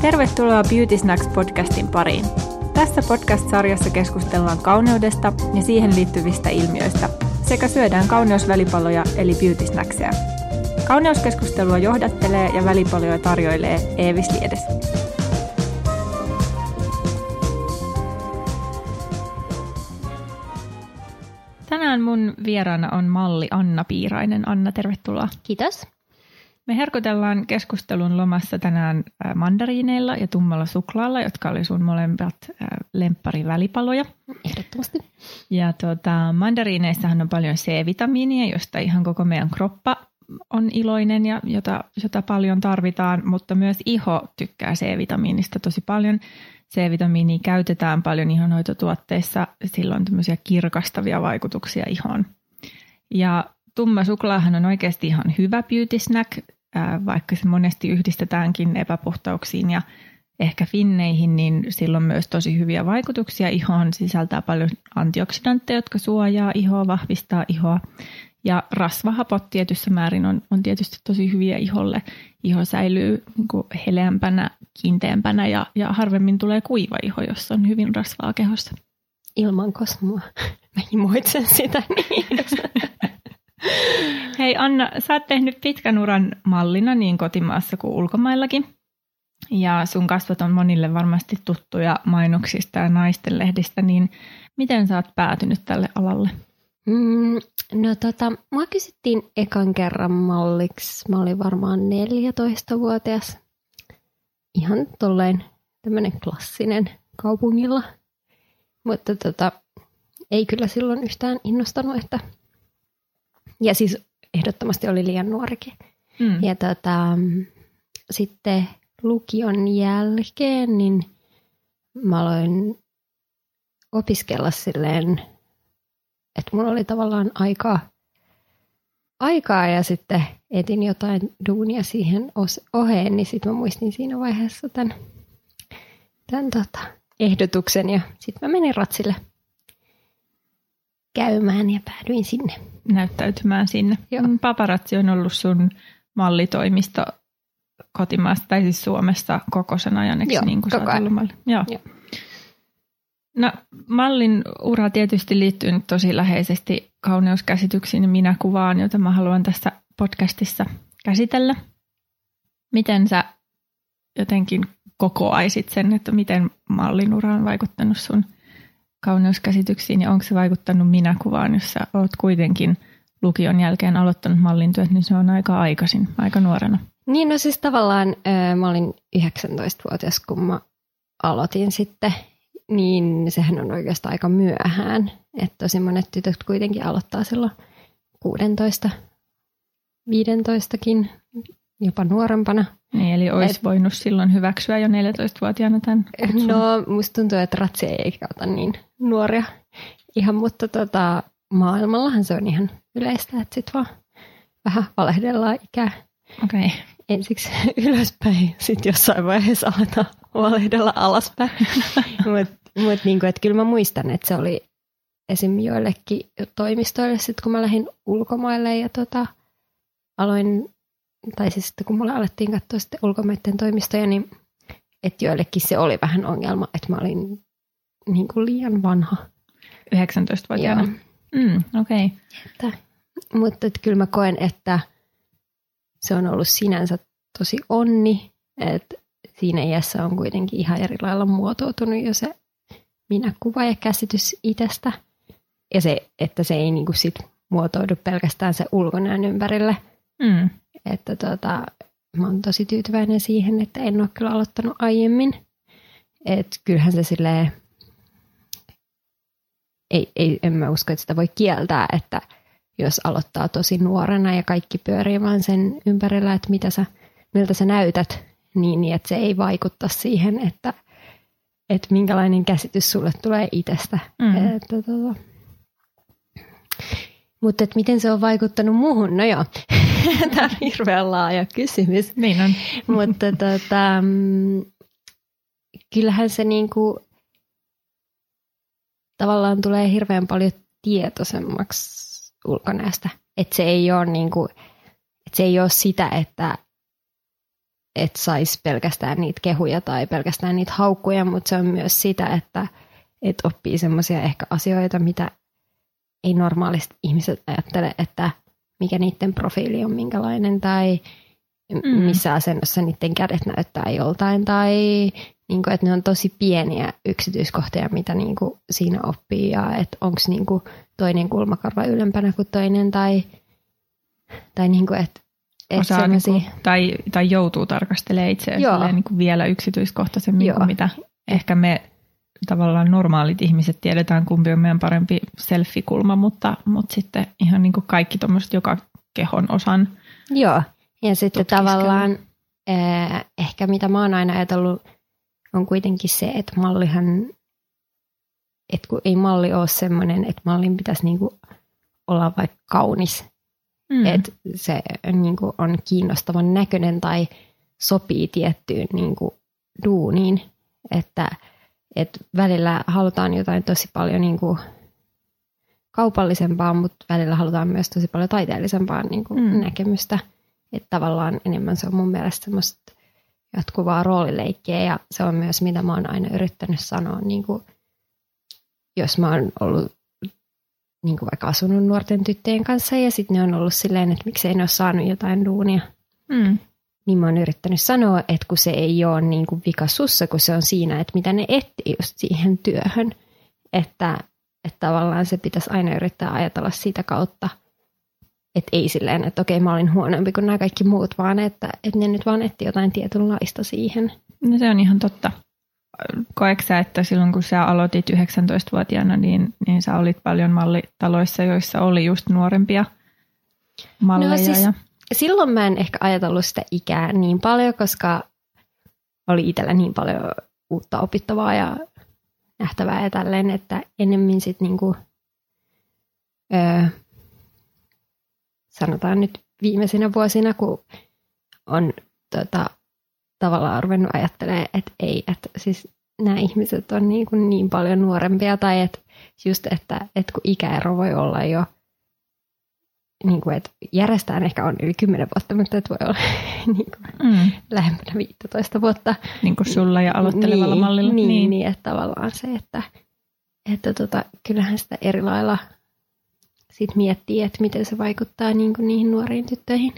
Tervetuloa Beauty Snacks podcastin pariin. Tässä podcast-sarjassa keskustellaan kauneudesta ja siihen liittyvistä ilmiöistä sekä syödään kauneusvälipaloja eli beauty snackseja. Kauneuskeskustelua johdattelee ja välipaloja tarjoilee Eevis Liedes. Tänään mun vieraana on malli Anna Piirainen. Anna, tervetuloa. Kiitos. Me herkutellaan keskustelun lomassa tänään mandariineilla ja tummalla suklaalla, jotka oli sun molemmat lempparivälipaloja. Ehdottomasti. Ja tuota, mandariineissahan on paljon C-vitamiinia, josta ihan koko meidän kroppa on iloinen ja jota, jota paljon tarvitaan, mutta myös iho tykkää C-vitamiinista tosi paljon. C-vitamiinia käytetään paljon ihonhoitotuotteissa, sillä on tämmöisiä kirkastavia vaikutuksia ihoon. Ja tumma suklaahan on oikeasti ihan hyvä beauty snack, vaikka se monesti yhdistetäänkin epäpuhtauksiin ja ehkä finneihin, niin sillä on myös tosi hyviä vaikutuksia ihoon. Sisältää paljon antioksidantteja, jotka suojaa ihoa, vahvistaa ihoa. Ja rasvahapot tietyssä määrin on, on tietysti tosi hyviä iholle. Iho säilyy niin heleämpänä, kiinteämpänä ja, ja harvemmin tulee kuiva iho, jos on hyvin rasvaa kehossa. Ilman kosmoa. Mä himoitsen sitä niin. Hei Anna, sä oot tehnyt pitkän uran mallina niin kotimaassa kuin ulkomaillakin. Ja sun kasvot on monille varmasti tuttuja mainoksista ja naisten lehdistä, niin miten sä oot päätynyt tälle alalle? Mm, no tota, mua kysyttiin ekan kerran malliksi. Mä olin varmaan 14-vuotias. Ihan tolleen tämmönen klassinen kaupungilla. Mutta tota, ei kyllä silloin yhtään innostanut, että ja siis ehdottomasti oli liian nuorikin. Mm. Ja tota, sitten lukion jälkeen, niin mä aloin opiskella silleen, että mulla oli tavallaan aikaa, aikaa ja sitten etin jotain duunia siihen oheen, niin sitten mä muistin siinä vaiheessa tämän, tämän tota, ehdotuksen ja sitten mä menin ratsille käymään ja päädyin sinne. Näyttäytymään sinne. Joo. Paparazzi on ollut sun mallitoimisto kotimaassa, tai siis Suomessa koko sen ajan, eikö Joo, niin kuin koko ajan. Malli? Joo. Joo. No, mallin ura tietysti liittyy nyt tosi läheisesti kauneuskäsityksiin ja minä kuvaan, jota mä haluan tässä podcastissa käsitellä. Miten sä jotenkin kokoaisit sen, että miten mallin ura on vaikuttanut sun – kauneuskäsityksiin ja onko se vaikuttanut minäkuvaan, jos sä oot kuitenkin lukion jälkeen aloittanut mallintyöt, niin se on aika aikaisin, aika nuorena. Niin, no siis tavallaan mä olin 19-vuotias, kun mä aloitin sitten, niin sehän on oikeastaan aika myöhään. Että tosi monet tytöt kuitenkin aloittaa silloin 16, 15kin, jopa nuorempana. Niin, eli olisi Et, voinut silloin hyväksyä jo 14-vuotiaana tämän kutsun. No, musta tuntuu, että ratsi ei ota niin nuoria ihan, mutta tota, maailmallahan se on ihan yleistä, että sit vaan vähän valehdellaan ikää. Okei. Okay. Ensiksi ylöspäin, sitten jossain vaiheessa aletaan valehdella alaspäin. Mutta mut niinku, kyllä mä muistan, että se oli esim. joillekin toimistoille, sit kun mä lähdin ulkomaille ja tota, aloin tai siis sitten kun mulla alettiin katsoa sitten ulkomaiden toimistoja, niin että joillekin se oli vähän ongelma, että mä olin niin kuin liian vanha. 19-vuotiaana? Mm, okei. Okay. mutta että kyllä mä koen, että se on ollut sinänsä tosi onni, että siinä iässä on kuitenkin ihan eri lailla muotoutunut jo se minäkuva ja käsitys itsestä. Ja se, että se ei niinku sit muotoudu pelkästään se ulkonäön ympärille. Mm. Että tota, mä oon tosi tyytyväinen siihen, että en ole kyllä aloittanut aiemmin. Että kyllähän se silleen, ei, ei, en mä usko, että sitä voi kieltää, että jos aloittaa tosi nuorena ja kaikki pyörii vaan sen ympärillä, että mitä sä, miltä sä näytät, niin, niin että se ei vaikutta siihen, että, että minkälainen käsitys sulle tulee itsestä. Mm. Että, tota, mutta että miten se on vaikuttanut muuhun? No joo, tämä on hirveän laaja kysymys. Niin on. Mutta tota, mm, kyllähän se niinku, tavallaan tulee hirveän paljon tietoisemmaksi ulkonäöstä. Että se ei ole niinku, että se ei ole sitä, että et saisi pelkästään niitä kehuja tai pelkästään niitä haukkuja, mutta se on myös sitä, että et oppii semmoisia ehkä asioita, mitä ei normaalisti ihmiset ajattele, että niiden profiili on minkälainen tai mm. missä asennossa niiden kädet näyttää joltain tai niin kuin, että ne on tosi pieniä yksityiskohtia, mitä niin kuin siinä oppii ja että onko niin kuin toinen kulmakarva ylempänä kuin toinen tai, tai niin kuin, että et Osaa niin kuin, tai, tai joutuu tarkastelemaan itseään niin vielä yksityiskohtaisemmin Joo. kuin mitä ehkä me tavallaan normaalit ihmiset tiedetään, kumpi on meidän parempi selfie-kulma, mutta, mutta sitten ihan niin kuin kaikki tuommoiset joka kehon osan Joo, ja sitten tavallaan eh, ehkä mitä mä oon aina ajatellut, on kuitenkin se, että mallihan, että kun ei malli ole semmoinen, että mallin pitäisi niinku olla vaikka kaunis, mm. että se niinku on kiinnostavan näköinen tai sopii tiettyyn niinku duuniin, että et välillä halutaan jotain tosi paljon niinku kaupallisempaa, mutta välillä halutaan myös tosi paljon taiteellisempaa niinku mm. näkemystä. Että tavallaan enemmän se on mun mielestä semmoista jatkuvaa roolileikkiä ja se on myös mitä mä oon aina yrittänyt sanoa, niin kuin, jos mä oon ollut niin kuin vaikka asunut nuorten tyttöjen kanssa ja sitten ne on ollut silleen, että miksei ne ole saanut jotain duunia. Mm. Niin mä oon yrittänyt sanoa, että kun se ei ole niin kuin vika sussa, kun se on siinä, että mitä ne etsii just siihen työhön. Että, että tavallaan se pitäisi aina yrittää ajatella sitä kautta – että ei silleen, että okei mä olin huonompi kuin nämä kaikki muut, vaan että, että ne nyt vaan etti jotain tietynlaista siihen. No se on ihan totta. Koetko sä, että silloin kun sä aloitit 19-vuotiaana, niin, niin sä olit paljon mallitaloissa, joissa oli just nuorempia malleja? No siis, ja... Silloin mä en ehkä ajatellut sitä ikää niin paljon, koska oli itsellä niin paljon uutta opittavaa ja nähtävää ja tälleen, että ennemmin sitten niinku, öö, sanotaan nyt viimeisinä vuosina, kun on tota, tavallaan ruvennut ajattelemaan, että ei, että siis nämä ihmiset on niin, kuin niin paljon nuorempia tai että just, että, että kun ikäero voi olla jo niin kuin, että järjestään ehkä on yli 10 vuotta, mutta että voi olla niin kuin, mm. lähempänä 15 vuotta. Niin kuin sulla ja aloittelevalla niin, mallilla. Niin, niin. niin, että tavallaan se, että, että tota, kyllähän sitä eri lailla sit miettii, että miten se vaikuttaa niin kuin niihin nuoriin tyttöihin.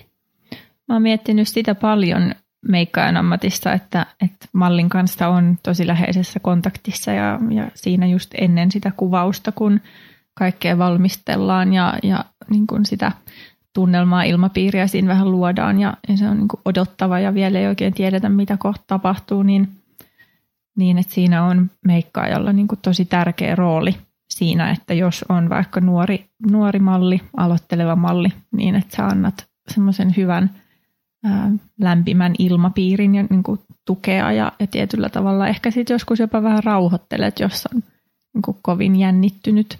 Mä oon miettinyt sitä paljon meikkaajan ammatissa, että, että mallin kanssa on tosi läheisessä kontaktissa ja, ja siinä just ennen sitä kuvausta, kun kaikkea valmistellaan ja, ja niin kuin sitä tunnelmaa, ilmapiiriä siinä vähän luodaan ja, ja se on niin kuin odottava ja vielä ei oikein tiedetä, mitä kohta tapahtuu, niin, niin että siinä on meikkaajalla niin kuin tosi tärkeä rooli siinä, että jos on vaikka nuori, nuori malli, aloitteleva malli, niin että sä annat semmoisen hyvän ää, lämpimän ilmapiirin ja niin kuin tukea ja, ja tietyllä tavalla ehkä sitten joskus jopa vähän rauhoittelet, jos on niin kuin kovin jännittynyt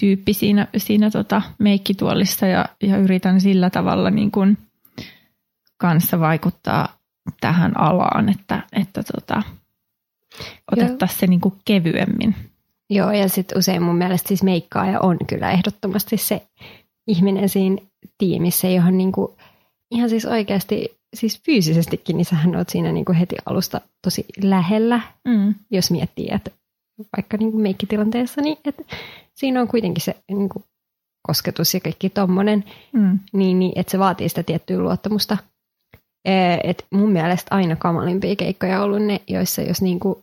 tyyppi siinä, siinä tota meikkituolissa ja, ja yritän sillä tavalla niin kuin kanssa vaikuttaa tähän alaan, että, että tota, otettaisiin se niin kuin kevyemmin. Joo, ja sitten usein mun mielestä siis meikkaaja on kyllä ehdottomasti se ihminen siinä tiimissä, johon niinku, ihan siis oikeasti, siis fyysisestikin, niin sähän oot siinä niinku heti alusta tosi lähellä, mm. jos miettii, että vaikka niinku meikkitilanteessa, niin että siinä on kuitenkin se niinku kosketus ja kaikki tommonen, mm. niin, niin että se vaatii sitä tiettyä luottamusta. Et mun mielestä aina kamalimpia keikkoja on ollut ne, joissa jos niinku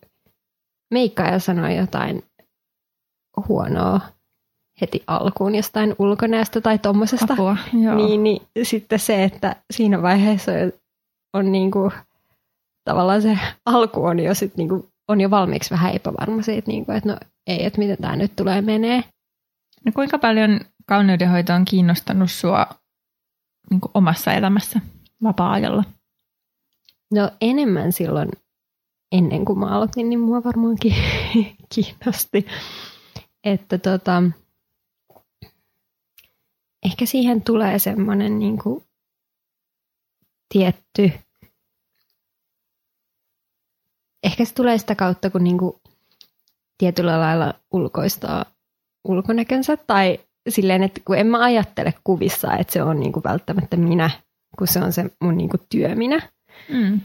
meikkaaja sanoo jotain huonoa heti alkuun jostain ulkonäöstä tai tuommoisesta. Niin, niin sitten se, että siinä vaiheessa on, on niin kuin, tavallaan se alku on jo, sit niin kuin, on jo valmiiksi vähän epävarma siitä, niin kuin, että no ei, että miten tämä nyt tulee menee. No kuinka paljon kauneudenhoito on kiinnostanut sua niin omassa elämässä vapaa-ajalla? No enemmän silloin ennen kuin mä aloitin, niin mua varmaankin kiinnosti että tota, ehkä siihen tulee semmoinen niin kuin tietty, ehkä se tulee sitä kautta, kun niin kuin tietyllä lailla ulkoistaa ulkonäkönsä tai silleen, että kun en mä ajattele kuvissa, että se on niin kuin välttämättä minä, kun se on se mun niin kuin työ minä. Mm.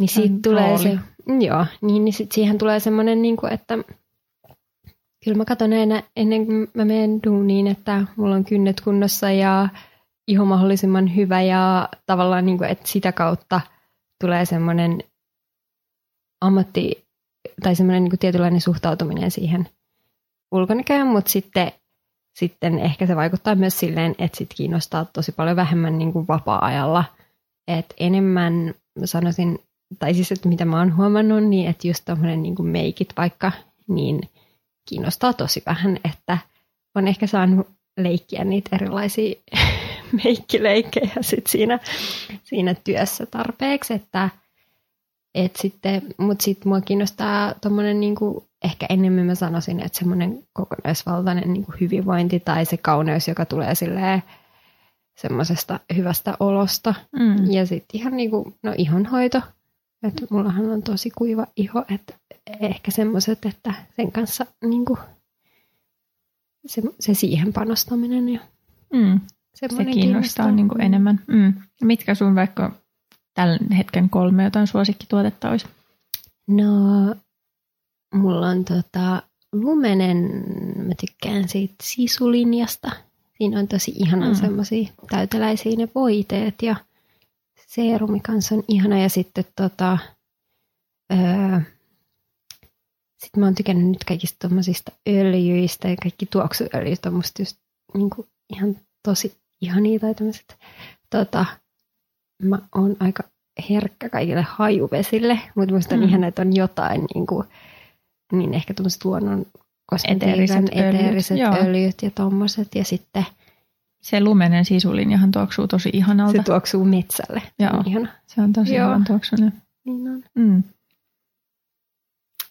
Niin siitä tulee rooli. se, joo, niin, niin sit siihen tulee semmoinen, niin kuin, että kyllä mä katson aina ennen kuin mä menen duuniin, että mulla on kynnet kunnossa ja iho mahdollisimman hyvä ja tavallaan, niin kuin, että sitä kautta tulee semmoinen ammatti tai semmoinen niin tietynlainen suhtautuminen siihen ulkonäköön, mutta sitten, sitten ehkä se vaikuttaa myös silleen, että sit kiinnostaa tosi paljon vähemmän niin kuin vapaa-ajalla. Et enemmän mä sanoisin, tai siis että mitä mä oon huomannut, niin että just tommonen niin meikit vaikka, niin kiinnostaa tosi vähän, että on ehkä saanut leikkiä niitä erilaisia meikkileikkejä sit siinä, siinä työssä tarpeeksi, että et sitten, mutta sitten mua kiinnostaa tommonen niinku, ehkä enemmän mä sanoisin, että semmoinen kokonaisvaltainen niinku hyvinvointi tai se kauneus, joka tulee silleen semmoisesta hyvästä olosta. Mm. Ja sitten ihan niinku, no ihonhoito. Että mullahan on tosi kuiva iho, että ehkä semmoiset, että sen kanssa niinku, se, se siihen panostaminen ja Mm. Se semmoinen kiinnostaa niin kuin enemmän. Mm. Mitkä sun vaikka tällä hetken kolme jotain suosikkituotetta olisi? No, mulla on tota, lumenen, mä tykkään siitä sisulinjasta. Siinä on tosi ihana Mm. mm. semmoisia täyteläisiä ne voiteet ja seerumi kanssa on ihana. Ja sitten tota, öö, sit mä oon tykännyt nyt kaikista tommosista öljyistä ja kaikki tuoksuöljyt on musta just niinku ihan tosi ihania tai tämmöiset. Tota, mä oon aika herkkä kaikille hajuvesille, mutta musta on Mm. ihana, että on jotain niin, kuin, niin ehkä tuommoiset luonnon kosmetiikan Eteeriset öljyt, öljyt ja tommoset. Ja sitten Se lumenen sisulinjahan tuoksuu tosi ihanalta. se tuoksuu metsälle. Se Joo. on ihana. Se on tosi Joo. hyvän tuoksunen. Niin on. Mm.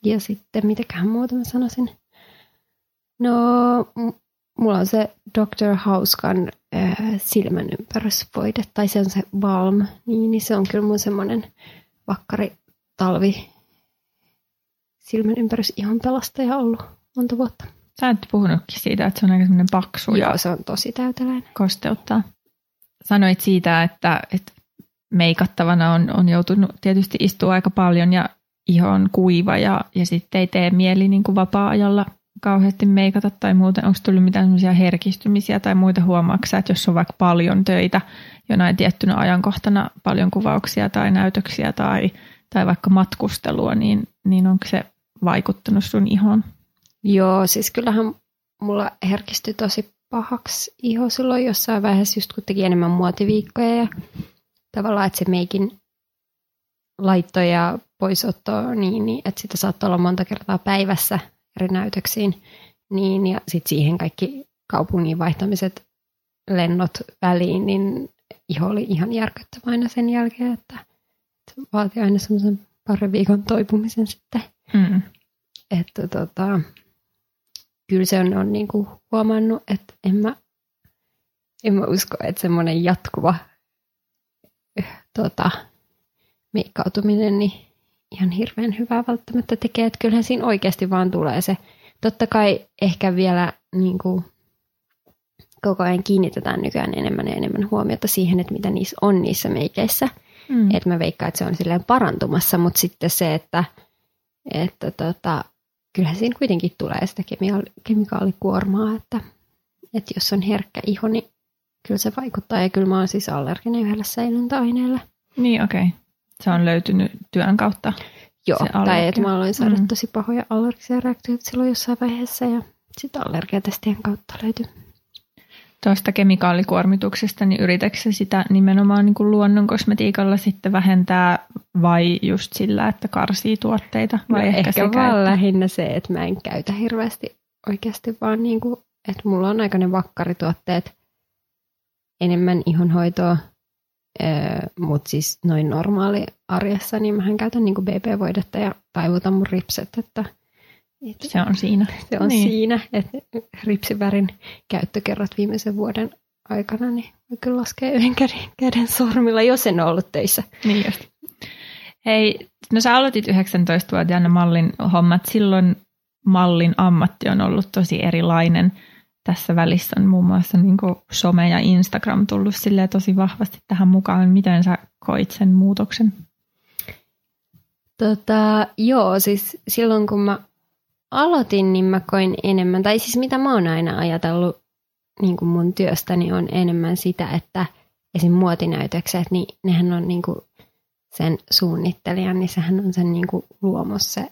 Ja sitten mitäköhän muuta mä sanoisin? No, mulla on se Dr. Hauskan äh, silmän ympärysvoide, tai se on se Balm, niin, niin se on kyllä mun semmoinen vakkari talvi silmän ympärys ihon pelastaja ollut monta vuotta. Sä et puhunutkin siitä, että se on aika semmoinen paksu ja Joo, se on tosi täyteläinen. kosteuttaa. Sanoit siitä, että, että meikattavana on, on joutunut tietysti istua aika paljon ja iho on kuiva ja, ja sitten ei tee mieli niin kuin vapaa-ajalla kauheasti meikata tai muuten. Onko tullut mitään herkistymisiä tai muita huomauksia, että jos on vaikka paljon töitä jonain tiettynä ajankohtana, paljon kuvauksia tai näytöksiä tai, tai vaikka matkustelua, niin, niin onko se vaikuttanut sun ihoon? Joo, siis kyllähän mulla herkistyi tosi pahaksi iho silloin jossain vaiheessa, just kun teki enemmän muotiviikkoja ja tavallaan, että se meikin laitto ja poisotto, niin, niin että sitä saattoi olla monta kertaa päivässä näytöksiin, niin ja sitten siihen kaikki kaupungin vaihtamiset lennot väliin, niin iho oli ihan järkyttävä aina sen jälkeen, että vaati aina semmoisen parin viikon toipumisen sitten. Mm. Että tota, kyllä se on, on niinku huomannut, että en mä, en mä usko, että semmoinen jatkuva eh, tota, meikkautuminen niin ihan hirveän hyvää välttämättä tekee. Että kyllähän siinä oikeasti vaan tulee se. Totta kai ehkä vielä niinku, koko ajan kiinnitetään nykyään enemmän ja enemmän huomiota siihen, että mitä niissä on niissä meikeissä. Mm. Että mä veikkaan, että se on silleen parantumassa, mutta sitten se, että, että tota, kyllähän siinä kuitenkin tulee sitä kemia- kemikaalikuormaa, että, että jos on herkkä iho, niin kyllä se vaikuttaa. Ja kyllä mä oon siis allerginen yhdellä säilöntäaineella. Niin, okei. Okay. Se on löytynyt työn kautta. Joo, tai että mä aloin saada Mm. tosi pahoja allergisia reaktioita silloin jossain vaiheessa ja sitten allergiatestien kautta löytyi. Tuosta kemikaalikuormituksesta, niin yritätkö sitä nimenomaan niin kuin luonnon kosmetiikalla sitten vähentää vai just sillä, että karsii tuotteita? Vai no ehkä, sekä, vaan että- lähinnä se, että mä en käytä hirveästi oikeasti vaan niin kuin, että mulla on aika ne vakkarituotteet, enemmän ihonhoitoa, mutta siis noin normaali arjessa, niin mähän käytän niin BB-voidetta ja taivutan mun ripset, että, että Se on siinä. se on niin. siinä, että ripsivärin käyttökerrat viimeisen vuoden aikana, niin voi kyllä laskea yhden käden, käden sormilla, jos en ole ollut töissä. Niin just. Hei, no sä aloitit 19-vuotiaana mallin hommat. Silloin mallin ammatti on ollut tosi erilainen. Tässä välissä on muun muassa niin kuin some ja Instagram tullut silleen tosi vahvasti tähän mukaan. Miten sä koit sen muutoksen? Tota, joo, siis silloin kun mä aloitin, niin mä koin enemmän, tai siis mitä mä oon aina ajatellut niin kuin mun työstäni on enemmän sitä, että esim. muotinäytökset, niin nehän on niin kuin sen suunnittelijan, niin sehän on sen niin kuin luomos se,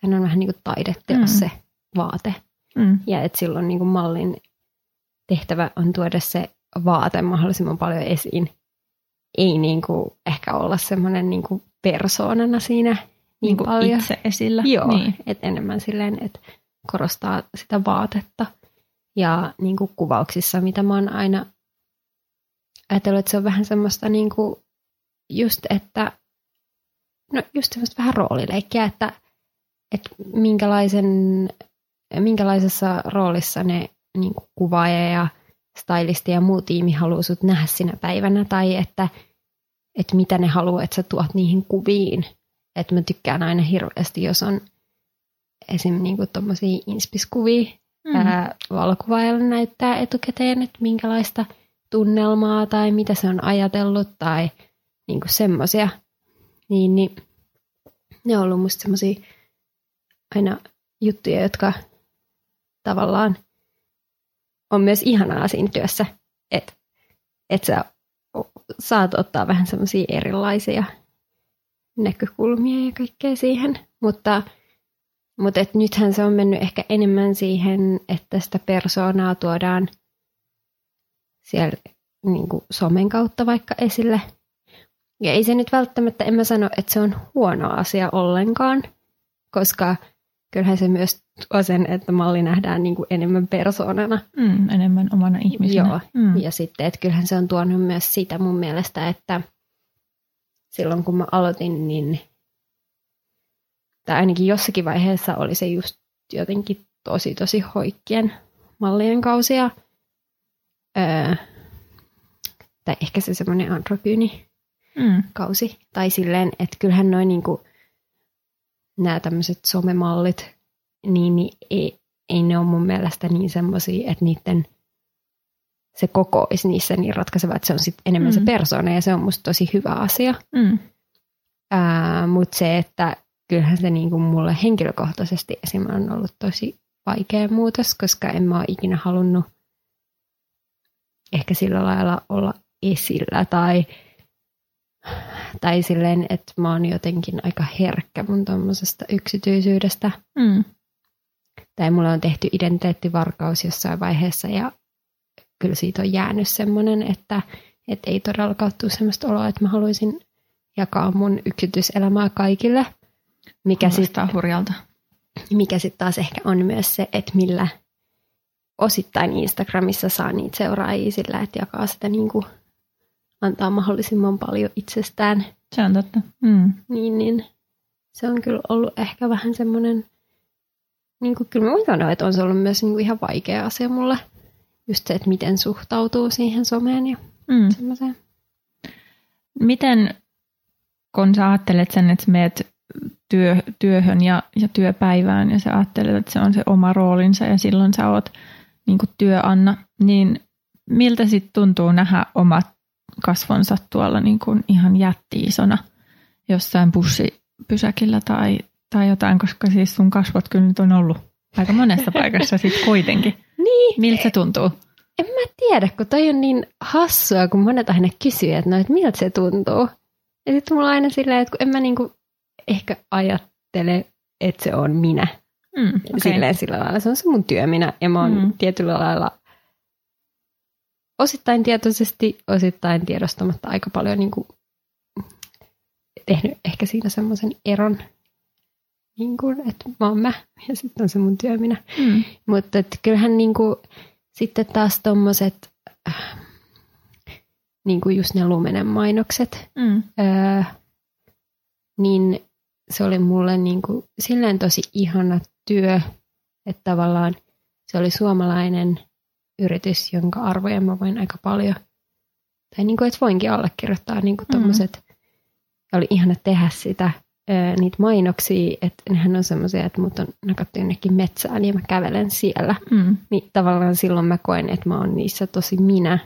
sehän on vähän niin kuin taideteos mm. se vaate. Mm. Ja että silloin niin kuin mallin tehtävä on tuoda se vaate mahdollisimman paljon esiin. Ei niin kuin ehkä olla semmoinen niin kuin persoonana siinä niin, niin kuin paljon. itse esillä. Joo, niin. että enemmän silleen, että korostaa sitä vaatetta. Ja niin kuin kuvauksissa, mitä mä oon aina ajatellut, että se on vähän semmoista niin kuin just, että no just semmoista vähän roolileikkiä, että, että minkälaisen, minkälaisessa roolissa ne niin kuin kuvaaja ja stylisti ja muu tiimi haluaa sut nähdä sinä päivänä, tai että, että mitä ne haluaa, että sä tuot niihin kuviin. Että mä tykkään aina hirveästi, jos on esim. Niin tuommoisia inspiskuvia, mm. ää, valokuvaajalle näyttää etukäteen, että minkälaista tunnelmaa tai mitä se on ajatellut tai niin semmoisia. Niin, niin ne on ollut musta semmoisia aina juttuja, jotka tavallaan on myös ihanaa siinä työssä, että et sä saat ottaa vähän semmoisia erilaisia näkökulmia ja kaikkea siihen, mutta, mutta et nythän se on mennyt ehkä enemmän siihen, että sitä persoonaa tuodaan siellä niin kuin somen kautta vaikka esille. Ja ei se nyt välttämättä, en mä sano, että se on huono asia ollenkaan, koska kyllähän se myös tuo sen, että malli nähdään niin kuin enemmän persoonana. Mm, enemmän omana ihmisenä. Joo, mm. ja sitten, että kyllähän se on tuonut myös sitä mun mielestä, että silloin kun mä aloitin, niin tai ainakin jossakin vaiheessa oli se just jotenkin tosi tosi hoikkien mallien kausia. Öö, tai ehkä se semmoinen androgyyni mm. kausi. Tai silleen, että kyllähän noin niinku, nämä tämmöiset somemallit, niin, niin ei, ei ne ole mun mielestä niin semmoisia, että niiden se koko olisi niissä niin ratkaiseva, että se on sitten enemmän mm. se persoona ja se on musta tosi hyvä asia. Mm. Mutta se, että kyllähän se niinku mulle henkilökohtaisesti esim. on ollut tosi vaikea muutos, koska en mä ole ikinä halunnut ehkä sillä lailla olla esillä tai, tai silleen, että mä oon jotenkin aika herkkä mun tuommoisesta yksityisyydestä. Mm. Tai mulle on tehty identiteettivarkaus jossain vaiheessa ja kyllä siitä on jäänyt semmoinen, että, että ei todellakaan tule semmoista oloa, että mä haluaisin jakaa mun yksityiselämää kaikille. Mikä sitten hurjalta. Mikä sitten taas ehkä on myös se, että millä osittain Instagramissa saa niitä seuraajia sillä, että jakaa sitä niin kuin, antaa mahdollisimman paljon itsestään. Se on totta. Mm. Niin, niin se on kyllä ollut ehkä vähän semmoinen, niin kuin, kyllä mä voin sanoa, että on se ollut myös niin kuin ihan vaikea asia mulle. Just se, että miten suhtautuu siihen someen ja mm. semmoiseen. Miten, kun sä ajattelet sen, että sä meet työ, työhön ja, ja työpäivään ja sä ajattelet, että se on se oma roolinsa ja silloin sä oot niin työanna, niin miltä sitten tuntuu nähdä omat kasvonsa tuolla niin kuin ihan jätti-isona jossain bussipysäkillä tai, tai jotain, koska siis sun kasvot kyllä nyt on ollut aika monessa paikassa sitten kuitenkin. niin. Miltä se tuntuu? En mä tiedä, kun toi on niin hassua, kun monet aina kysyy, että, no, että miltä se tuntuu. Ja sitten mulla on aina silleen, että kun en mä niinku ehkä ajattele, että se on minä. Mm, okay. Silleen sillä lailla. Se on se mun työ minä ja mä oon mm. tietyllä lailla osittain tietoisesti, osittain tiedostamatta aika paljon niin kuin tehnyt ehkä siinä semmoisen eron, niin kuin, että mä oon mä ja sitten on se mun työ minä. Mm. Mutta että kyllähän niin kuin, sitten taas tommoset, äh, niin kuin just ne lumenen mainokset, mm. öö, niin se oli mulle niin kuin, silleen tosi ihana työ, että tavallaan se oli suomalainen yritys, jonka arvoja mä voin aika paljon, tai niin kuin, että voinkin allekirjoittaa niin kuin tommoset, mm. oli ihana tehdä sitä, niitä mainoksia, että nehän on semmoisia, että mut on nakattu jonnekin metsään ja mä kävelen siellä. Mm. Niin tavallaan silloin mä koen, että mä oon niissä tosi minä.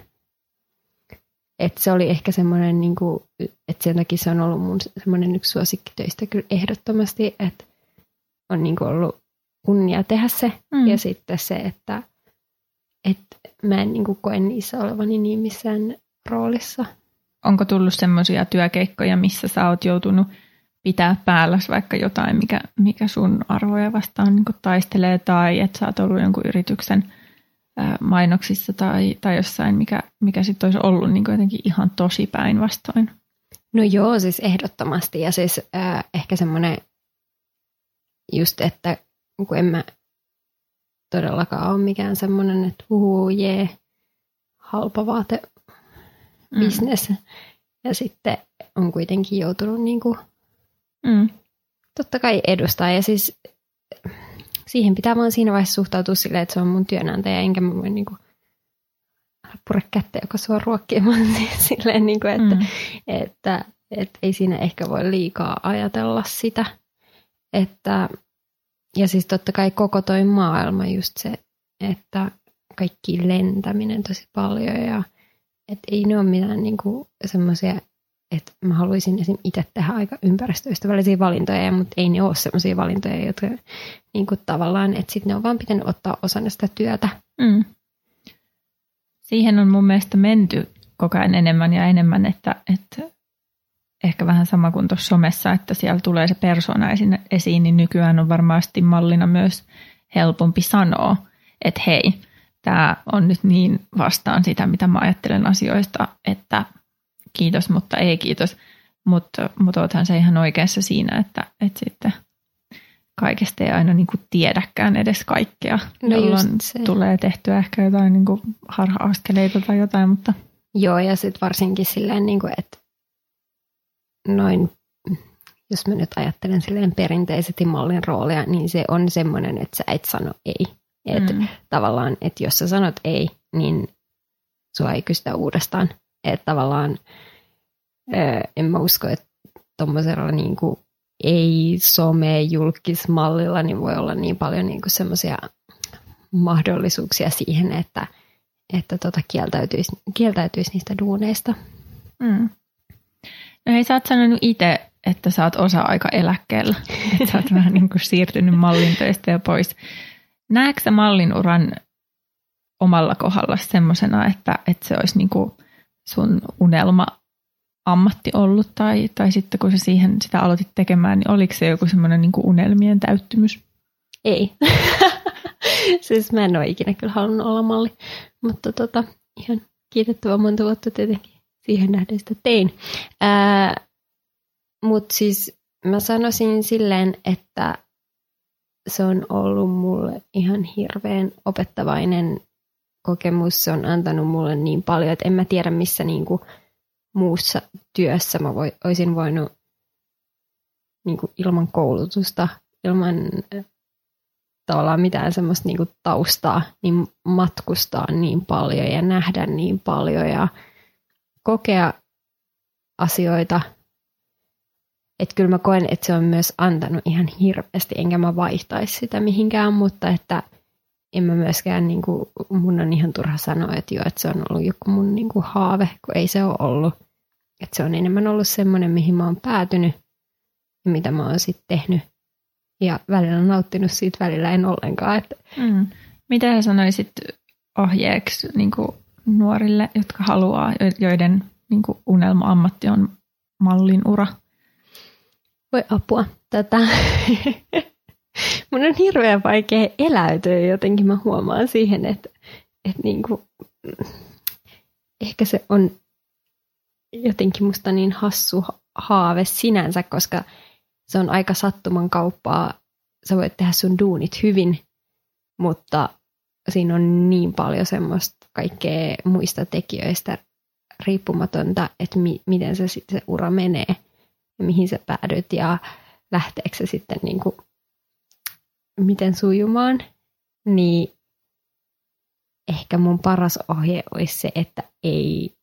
että se oli ehkä semmoinen, niin kuin, että sen takia se on ollut mun semmoinen yksi suosikkitöistä kyllä ehdottomasti, että on niin kuin ollut kunnia tehdä se. Mm. Ja sitten se, että, että mä en niin kuin koe niissä olevani niin missään roolissa. Onko tullut semmoisia työkeikkoja, missä sä oot joutunut pitää päälläs vaikka jotain, mikä, mikä sun arvoja vastaan niin taistelee, tai että sä oot ollut jonkun yrityksen mainoksissa tai, tai jossain, mikä, mikä sitten olisi ollut niin jotenkin ihan tosi päinvastoin? No joo, siis ehdottomasti. Ja siis äh, ehkä semmoinen just, että kun en mä todellakaan ole mikään semmoinen, että huu, jee, halpa vaate business. Mm. Ja sitten on kuitenkin joutunut niin kuin, mm. totta kai edustaa. Ja siis siihen pitää vaan siinä vaiheessa suhtautua silleen, että se on mun työnantaja, enkä mä voi niin kuin, pure kättä, joka sua ruokkimaan silleen, niin kuin, että, mm. että, että, että ei siinä ehkä voi liikaa ajatella sitä. Että, ja siis totta kai koko toi maailma just se, että kaikki lentäminen tosi paljon ja että ei ne ole mitään niin semmoisia, että mä haluaisin esim. itse tehdä aika ympäristöystävällisiä valintoja, mutta ei ne ole semmoisia valintoja, jotka niin kuin tavallaan, että sitten ne on vaan pitänyt ottaa osana sitä työtä. Mm. Siihen on mun mielestä menty koko ajan enemmän ja enemmän, että, että ehkä vähän sama kuin tuossa somessa, että siellä tulee se persona esiin, niin nykyään on varmasti mallina myös helpompi sanoa, että hei, tämä on nyt niin vastaan sitä, mitä mä ajattelen asioista, että kiitos, mutta ei kiitos. Mutta, mutta oothan se ihan oikeassa siinä, että, että sitten kaikesta ei aina niin kuin tiedäkään edes kaikkea, no jolloin tulee tehtyä ehkä jotain niin kuin harha-askeleita tai jotain, mutta... Joo, ja sitten varsinkin silleen, niin kuin, että noin, jos mä nyt ajattelen silleen perinteisesti mallin roolia, niin se on semmoinen, että sä et sano ei. Että mm. tavallaan, että jos sä sanot ei, niin sua ei kysytä uudestaan. Että tavallaan en mä usko, että tuommoisella niin kuin ei-some-julkismallilla niin voi olla niin paljon niin semmoisia mahdollisuuksia siihen, että, että tota kieltäytyisi, kieltäytyisi niistä duuneista. Mm. Hei, sä oot sanonut itse, että sä oot osa-aika eläkkeellä. että sä oot vähän niin kuin siirtynyt mallin töistä ja pois. Näetkö sä mallin uran omalla kohdalla semmoisena, että, että se olisi niin kuin sun unelma ammatti ollut, tai, tai sitten kun sä siihen sitä aloitit tekemään, niin oliko se joku semmoinen niin unelmien täyttymys? Ei. siis mä en ole ikinä kyllä halunnut olla malli, mutta tota, ihan kiitettävä monta vuotta tietenkin siihen nähden sitä tein. Mutta siis mä sanoisin silleen, että se on ollut mulle ihan hirveän opettavainen kokemus. Se on antanut mulle niin paljon, että en mä tiedä missä niinku muussa työssä mä voi, olisin voinut niinku ilman koulutusta, ilman tavallaan mitään semmoista niinku taustaa, niin matkustaa niin paljon ja nähdä niin paljon ja kokea asioita. Että kyllä mä koen, että se on myös antanut ihan hirveästi, enkä mä vaihtaisi sitä mihinkään, mutta että en mä myöskään, niin kuin, mun on ihan turha sanoa, että joo, että se on ollut joku mun niin kuin, haave, kun ei se ole ollut. Että se on enemmän ollut semmoinen, mihin mä oon päätynyt ja mitä mä oon sitten tehnyt. Ja välillä on nauttinut siitä, välillä en ollenkaan. Että... Mm. Mitä sä sanoisit ohjeeksi niin kuin nuorille, jotka haluaa, joiden niin kuin unelma-ammatti on mallin ura? Voi apua. Tätä. Mun on hirveän vaikea eläytyä jotenkin. Mä huomaan siihen, että, että niin kuin, ehkä se on jotenkin musta niin hassu haave sinänsä, koska se on aika sattuman kauppaa. Sä voit tehdä sun duunit hyvin, mutta siinä on niin paljon semmoista kaikkea muista tekijöistä riippumatonta, että mi- miten se sitten se ura menee ja mihin sä päädyt ja lähteekö se sitten niin kuin, miten sujumaan, niin ehkä mun paras ohje olisi se, että ei,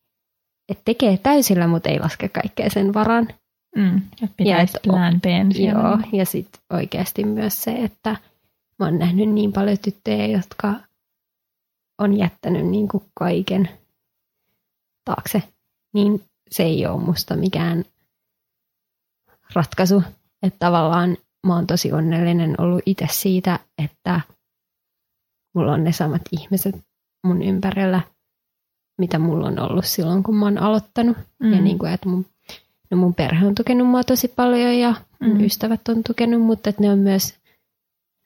että tekee täysillä, mutta ei laske kaikkea sen varan. Mm, että pitäisi ja plan B Joo, ja sitten oikeasti myös se, että mä oon nähnyt niin paljon tyttöjä, jotka on jättänyt niin kuin kaiken taakse niin se ei ole musta mikään ratkaisu. Että tavallaan mä oon tosi onnellinen ollut itse siitä, että mulla on ne samat ihmiset mun ympärillä, mitä mulla on ollut silloin, kun mä oon aloittanut. Mm. Ja niin kuin, että mun, no mun perhe on tukenut mua tosi paljon ja mun mm. ystävät on tukenut, mutta että ne on myös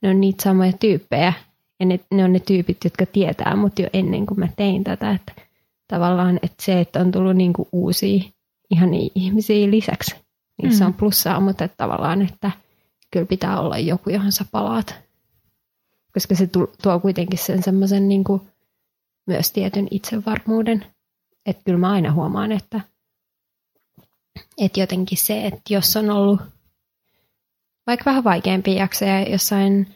ne on niitä samoja tyyppejä. Ja ne, ne on ne tyypit, jotka tietää mut jo ennen kuin mä tein tätä. Että tavallaan että se, että on tullut niinku uusia ihan ihmisiä lisäksi, niin mm. se on plussaa, mutta että tavallaan, että kyllä pitää olla joku, johon sä palaat. Koska se tuo kuitenkin sen semmoisen niinku myös tietyn itsevarmuuden. Että kyllä mä aina huomaan, että, että jotenkin se, että jos on ollut vaikka vähän vaikeampia jaksoja jossain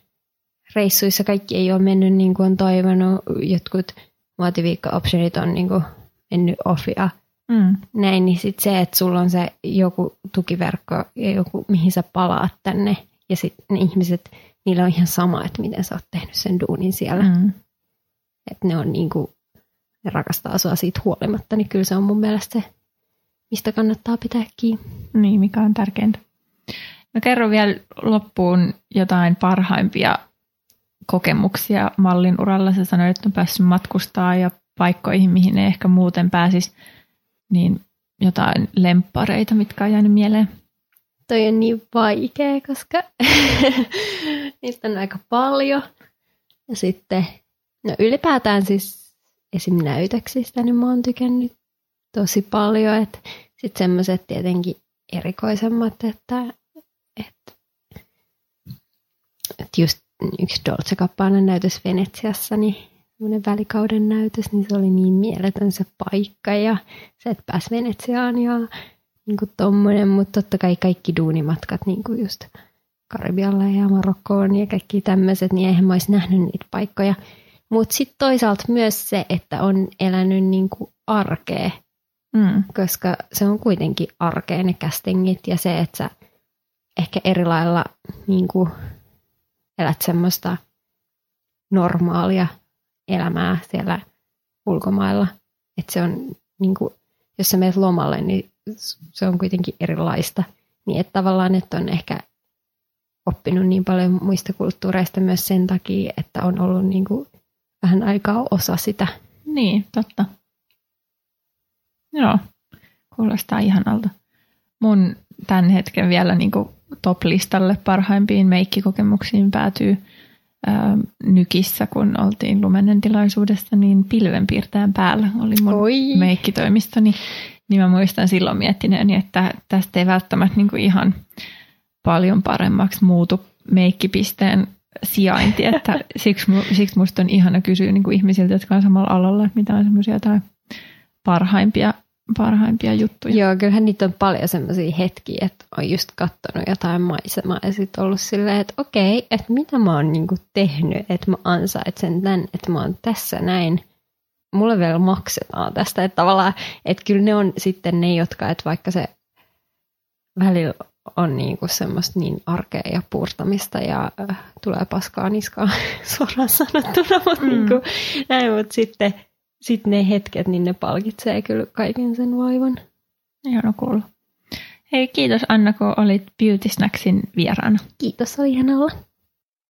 reissuissa kaikki ei ole mennyt niin kuin on toivonut, jotkut muotiviikko-optionit on niin kuin mennyt off ja mm. näin, niin sitten se, että sulla on se joku tukiverkko ja joku, mihin sä palaat tänne ja sitten ne ihmiset, niillä on ihan sama, että miten sä oot tehnyt sen duunin siellä. Mm. Että ne on niin kuin, ne rakastaa sua siitä huolimatta, niin kyllä se on mun mielestä se, mistä kannattaa pitää kiinni. Niin, mikä on tärkeintä. No kerro vielä loppuun jotain parhaimpia kokemuksia mallin uralla. Sä sanoit, että on päässyt matkustaa ja paikkoihin, mihin ei ehkä muuten pääsisi. Niin jotain lemppareita, mitkä on jäänyt mieleen? Toi on niin vaikea, koska niistä on aika paljon. Ja sitten, no ylipäätään siis esim. näytöksistä, niin mä oon tykännyt tosi paljon. Sitten semmoiset tietenkin erikoisemmat, että, että, että just yksi Dolce Gabbana näytös Venetsiassa, niin semmoinen välikauden näytös, niin se oli niin mieletön se paikka ja se, että pääsi Venetsiaan ja niin kuin tommonen, mutta totta kai kaikki duunimatkat niin kuin just Karibialle ja Marokkoon ja kaikki tämmöiset, niin eihän mä olisi nähnyt niitä paikkoja. Mutta sitten toisaalta myös se, että on elänyt niin kuin arkea, mm. koska se on kuitenkin arkea ne castingit ja se, että sä ehkä eri lailla niin kuin elät semmoista normaalia elämää siellä ulkomailla. Että se on, niin kuin, jos sä menet lomalle, niin se on kuitenkin erilaista. Niin että tavallaan, että on ehkä oppinut niin paljon muista kulttuureista myös sen takia, että on ollut niin kuin vähän aikaa osa sitä. Niin, totta. Joo, kuulostaa ihanalta. Mun tämän hetken vielä niin kuin top-listalle parhaimpiin meikkikokemuksiin päätyy ää, nykissä, kun oltiin Lumenen tilaisuudessa, niin pilvenpiirtäjän päällä oli mun Oi. meikkitoimistoni. Niin mä muistan silloin miettineeni, että tästä ei välttämättä niin kuin ihan paljon paremmaksi muutu meikkipisteen sijainti, että siksi, siksi musta on ihana kysyä niin kuin ihmisiltä, jotka on samalla alalla, että mitä on semmoisia jotain parhaimpia parhaimpia juttuja. Joo, kyllähän niitä on paljon semmoisia hetkiä, että on just katsonut jotain maisemaa ja sitten ollut silleen, että okei, että mitä mä oon niinku tehnyt, että mä ansaitsen tämän, että mä oon tässä näin. Mulle vielä maksetaan tästä, että tavallaan, että kyllä ne on sitten ne, jotka, että vaikka se välillä on niinku semmoista niin arkea ja puurtamista ja äh, tulee paskaa niskaa suoraan sanottuna, mutta mm. niinku, näin, mutta sitten sitten ne hetket, niin ne palkitsee kyllä kaiken sen vaivan. Ihana kuulla. Hei, kiitos Anna, kun olit Beauty Snacksin vieraana. Kiitos, oli ihana olla.